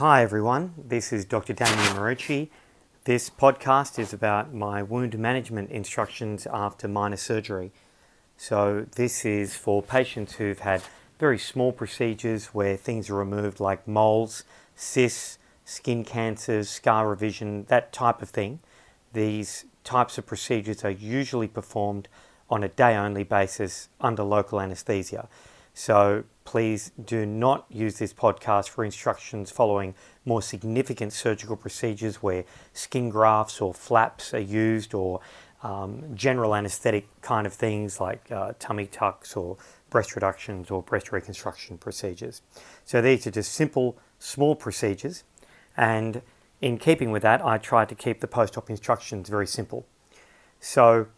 Hi everyone, this is Dr. Damien Marucci. This podcast is about my wound management instructions after minor surgery. So, this is for patients who've had very small procedures where things are removed, like moles, cysts, skin cancers, scar revision, that type of thing. These types of procedures are usually performed on a day only basis under local anesthesia. So please do not use this podcast for instructions following more significant surgical procedures where skin grafts or flaps are used or um, general anesthetic kind of things like uh, tummy tucks or breast reductions or breast reconstruction procedures. So these are just simple, small procedures. And in keeping with that, I try to keep the post op instructions very simple. So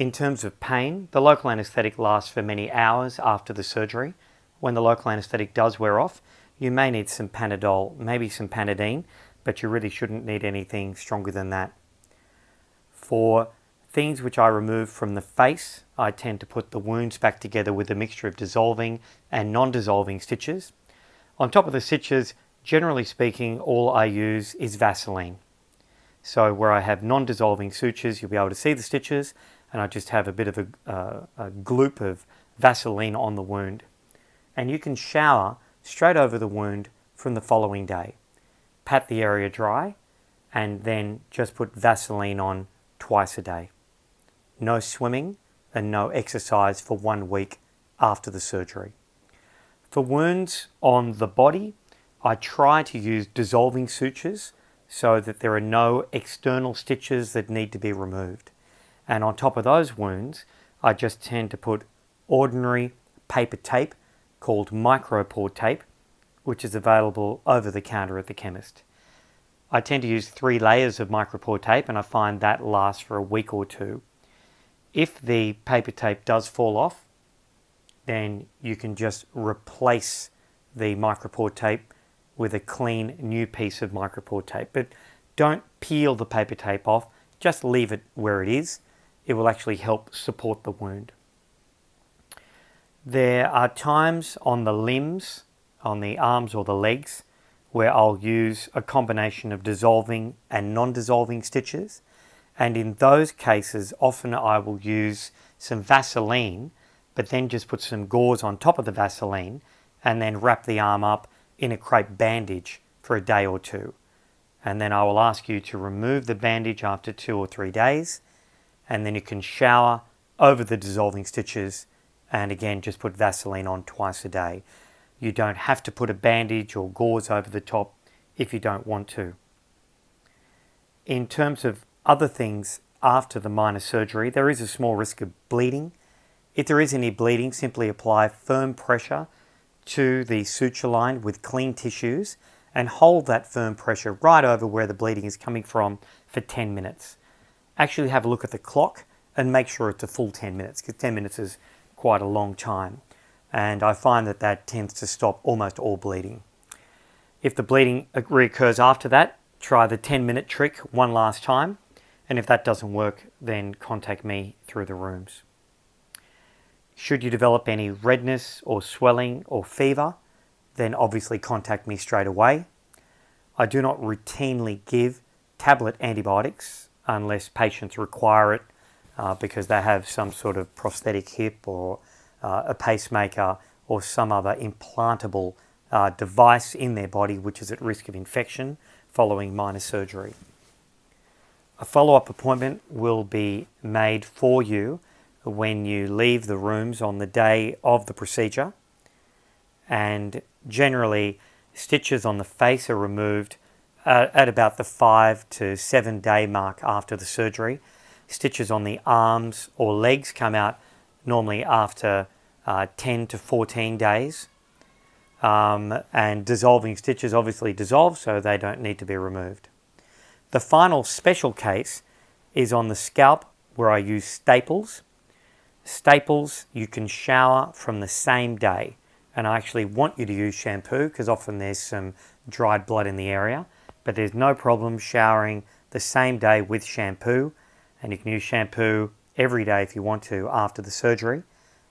in terms of pain, the local anaesthetic lasts for many hours after the surgery. When the local anaesthetic does wear off, you may need some Panadol, maybe some Panadine, but you really shouldn't need anything stronger than that. For things which I remove from the face, I tend to put the wounds back together with a mixture of dissolving and non dissolving stitches. On top of the stitches, generally speaking, all I use is Vaseline. So, where I have non dissolving sutures, you'll be able to see the stitches, and I just have a bit of a, uh, a gloop of Vaseline on the wound. And you can shower straight over the wound from the following day. Pat the area dry and then just put Vaseline on twice a day. No swimming and no exercise for one week after the surgery. For wounds on the body, I try to use dissolving sutures so that there are no external stitches that need to be removed. And on top of those wounds, I just tend to put ordinary paper tape called micropore tape, which is available over the counter at the chemist. I tend to use three layers of micropore tape and I find that lasts for a week or two. If the paper tape does fall off, then you can just replace the micropore tape with a clean new piece of micropore tape. But don't peel the paper tape off, just leave it where it is it will actually help support the wound. There are times on the limbs, on the arms or the legs, where I'll use a combination of dissolving and non dissolving stitches. And in those cases, often I will use some Vaseline, but then just put some gauze on top of the Vaseline and then wrap the arm up in a crepe bandage for a day or two. And then I will ask you to remove the bandage after two or three days and then you can shower over the dissolving stitches and again just put Vaseline on twice a day. You don't have to put a bandage or gauze over the top if you don't want to. In terms of other things after the minor surgery, there is a small risk of bleeding. If there is any bleeding, simply apply firm pressure to the suture line with clean tissues and hold that firm pressure right over where the bleeding is coming from for 10 minutes actually have a look at the clock and make sure it's a full 10 minutes because 10 minutes is quite a long time. And I find that that tends to stop almost all bleeding. If the bleeding reoccurs after that, try the 10 minute trick one last time. And if that doesn't work, then contact me through the rooms. Should you develop any redness or swelling or fever, then obviously contact me straight away. I do not routinely give tablet antibiotics unless patients require it uh, because they have some sort of prosthetic hip or uh, a pacemaker or some other implantable uh, device in their body which is at risk of infection following minor surgery. A follow up appointment will be made for you when you leave the rooms on the day of the procedure, and generally, stitches on the face are removed uh, at about the five to seven day mark after the surgery. Stitches on the arms or legs come out normally after uh, 10 to 14 days. Um, and dissolving stitches obviously dissolve, so they don't need to be removed. The final special case is on the scalp where I use staples. Staples you can shower from the same day, and I actually want you to use shampoo because often there's some dried blood in the area but there's no problem showering the same day with shampoo. And you can use shampoo every day if you want to after the surgery.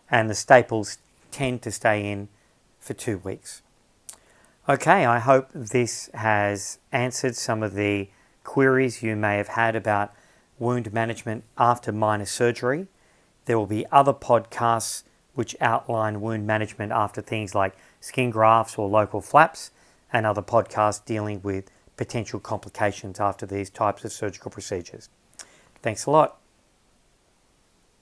And the staples tend to stay in for two weeks. Okay, I hope this has answered some of the queries you may have had about wound management after minor surgery. There will be other podcasts which outline wound management after things like skin grafts or local flaps, and other podcasts dealing with potential complications after these types of surgical procedures. Thanks a lot.